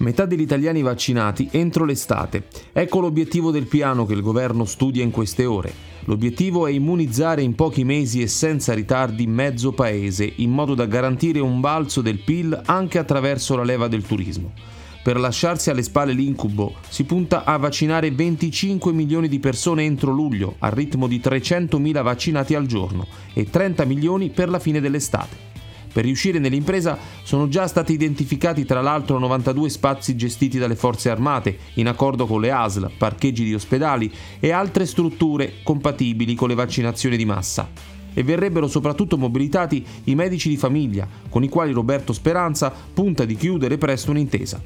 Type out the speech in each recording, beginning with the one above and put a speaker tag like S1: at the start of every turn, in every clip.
S1: Metà degli italiani vaccinati entro l'estate. Ecco l'obiettivo del piano che il governo studia in queste ore. L'obiettivo è immunizzare in pochi mesi e senza ritardi mezzo paese, in modo da garantire un balzo del PIL anche attraverso la leva del turismo. Per lasciarsi alle spalle l'incubo si punta a vaccinare 25 milioni di persone entro luglio, al ritmo di 300.000 vaccinati al giorno, e 30 milioni per la fine dell'estate. Per riuscire nell'impresa sono già stati identificati tra l'altro 92 spazi gestiti dalle forze armate, in accordo con le ASL, parcheggi di ospedali e altre strutture compatibili con le vaccinazioni di massa e verrebbero soprattutto mobilitati i medici di famiglia, con i quali Roberto Speranza punta di chiudere presto un'intesa.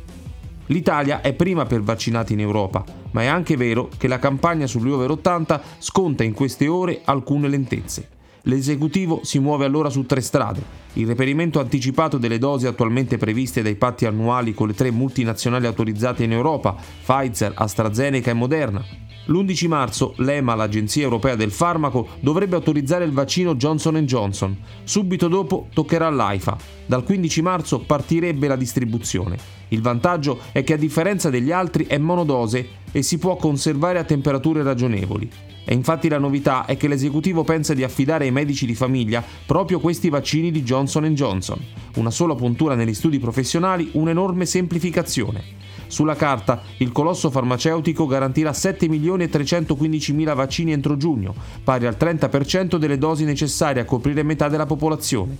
S1: L'Italia è prima per vaccinati in Europa, ma è anche vero che la campagna sugli over 80 sconta in queste ore alcune lentezze. L'esecutivo si muove allora su tre strade. Il reperimento anticipato delle dosi attualmente previste dai patti annuali con le tre multinazionali autorizzate in Europa, Pfizer, AstraZeneca e Moderna, L'11 marzo l'EMA, l'Agenzia Europea del Farmaco, dovrebbe autorizzare il vaccino Johnson Johnson. Subito dopo toccherà all'AIFA. Dal 15 marzo partirebbe la distribuzione. Il vantaggio è che a differenza degli altri è monodose e si può conservare a temperature ragionevoli. E infatti la novità è che l'esecutivo pensa di affidare ai medici di famiglia proprio questi vaccini di Johnson Johnson. Una sola puntura negli studi professionali, un'enorme semplificazione. Sulla carta, il colosso farmaceutico garantirà 7 milioni e 315 mila vaccini entro giugno, pari al 30% delle dosi necessarie a coprire metà della popolazione.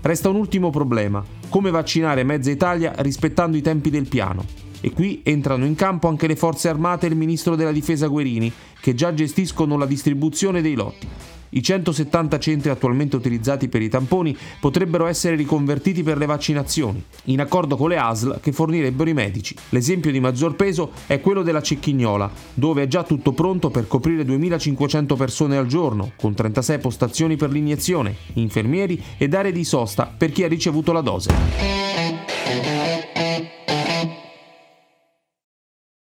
S1: Resta un ultimo problema, come vaccinare mezza Italia rispettando i tempi del piano. E qui entrano in campo anche le forze armate e il ministro della difesa Guerini, che già gestiscono la distribuzione dei lotti. I 170 centri attualmente utilizzati per i tamponi potrebbero essere riconvertiti per le vaccinazioni, in accordo con le ASL che fornirebbero i medici. L'esempio di maggior peso è quello della Cecchignola, dove è già tutto pronto per coprire 2500 persone al giorno, con 36 postazioni per l'iniezione, infermieri ed aree di sosta per chi ha ricevuto la dose.